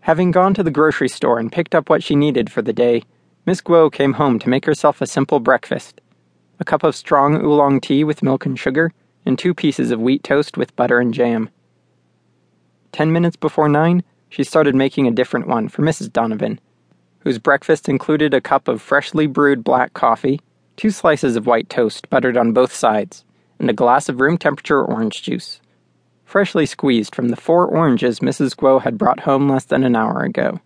Having gone to the grocery store and picked up what she needed for the day, Miss Guo came home to make herself a simple breakfast a cup of strong oolong tea with milk and sugar, and two pieces of wheat toast with butter and jam. Ten minutes before nine, she started making a different one for Mrs. Donovan, whose breakfast included a cup of freshly brewed black coffee, two slices of white toast buttered on both sides, and a glass of room temperature orange juice, freshly squeezed from the four oranges Mrs. Guo had brought home less than an hour ago.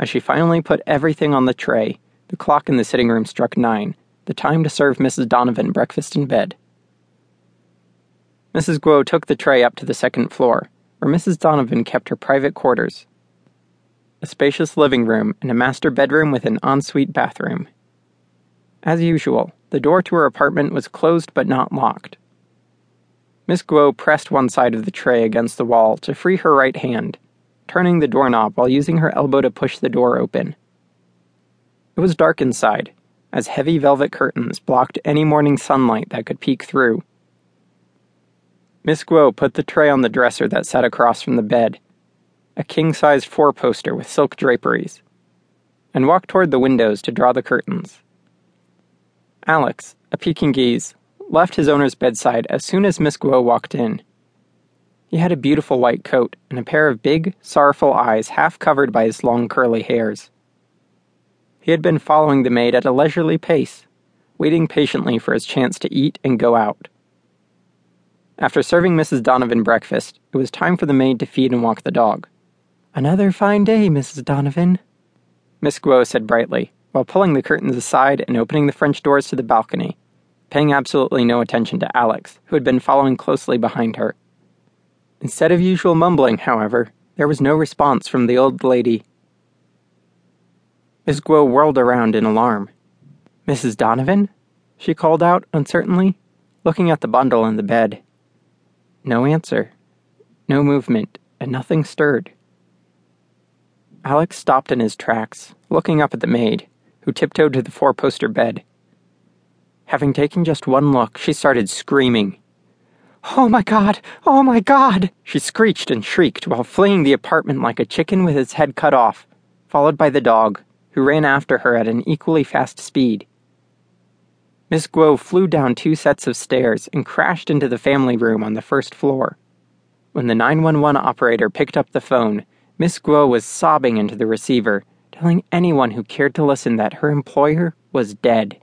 As she finally put everything on the tray, the clock in the sitting room struck nine, the time to serve Mrs. Donovan breakfast in bed. Mrs. Guo took the tray up to the second floor, where Mrs. Donovan kept her private quarters a spacious living room and a master bedroom with an ensuite bathroom. As usual, the door to her apartment was closed but not locked. Miss Guo pressed one side of the tray against the wall to free her right hand, turning the doorknob while using her elbow to push the door open. It was dark inside, as heavy velvet curtains blocked any morning sunlight that could peek through. Miss Guo put the tray on the dresser that sat across from the bed, a king sized four poster with silk draperies, and walked toward the windows to draw the curtains. Alex, a Pekingese, left his owner's bedside as soon as Miss Guo walked in. He had a beautiful white coat and a pair of big, sorrowful eyes half covered by his long curly hairs. He had been following the maid at a leisurely pace, waiting patiently for his chance to eat and go out. After serving Mrs. Donovan breakfast, it was time for the maid to feed and walk the dog. Another fine day, Mrs. Donovan, Miss Guo said brightly, while pulling the curtains aside and opening the French doors to the balcony, paying absolutely no attention to Alex, who had been following closely behind her. Instead of usual mumbling, however, there was no response from the old lady Miss Guo whirled around in alarm. Mrs. Donovan? she called out uncertainly, looking at the bundle in the bed. No answer, no movement, and nothing stirred. Alex stopped in his tracks, looking up at the maid, who tiptoed to the four poster bed. Having taken just one look, she started screaming. Oh my god! Oh my god! She screeched and shrieked while fleeing the apartment like a chicken with its head cut off, followed by the dog, who ran after her at an equally fast speed. Miss Guo flew down two sets of stairs and crashed into the family room on the first floor. When the 911 operator picked up the phone, Miss Guo was sobbing into the receiver, telling anyone who cared to listen that her employer was dead.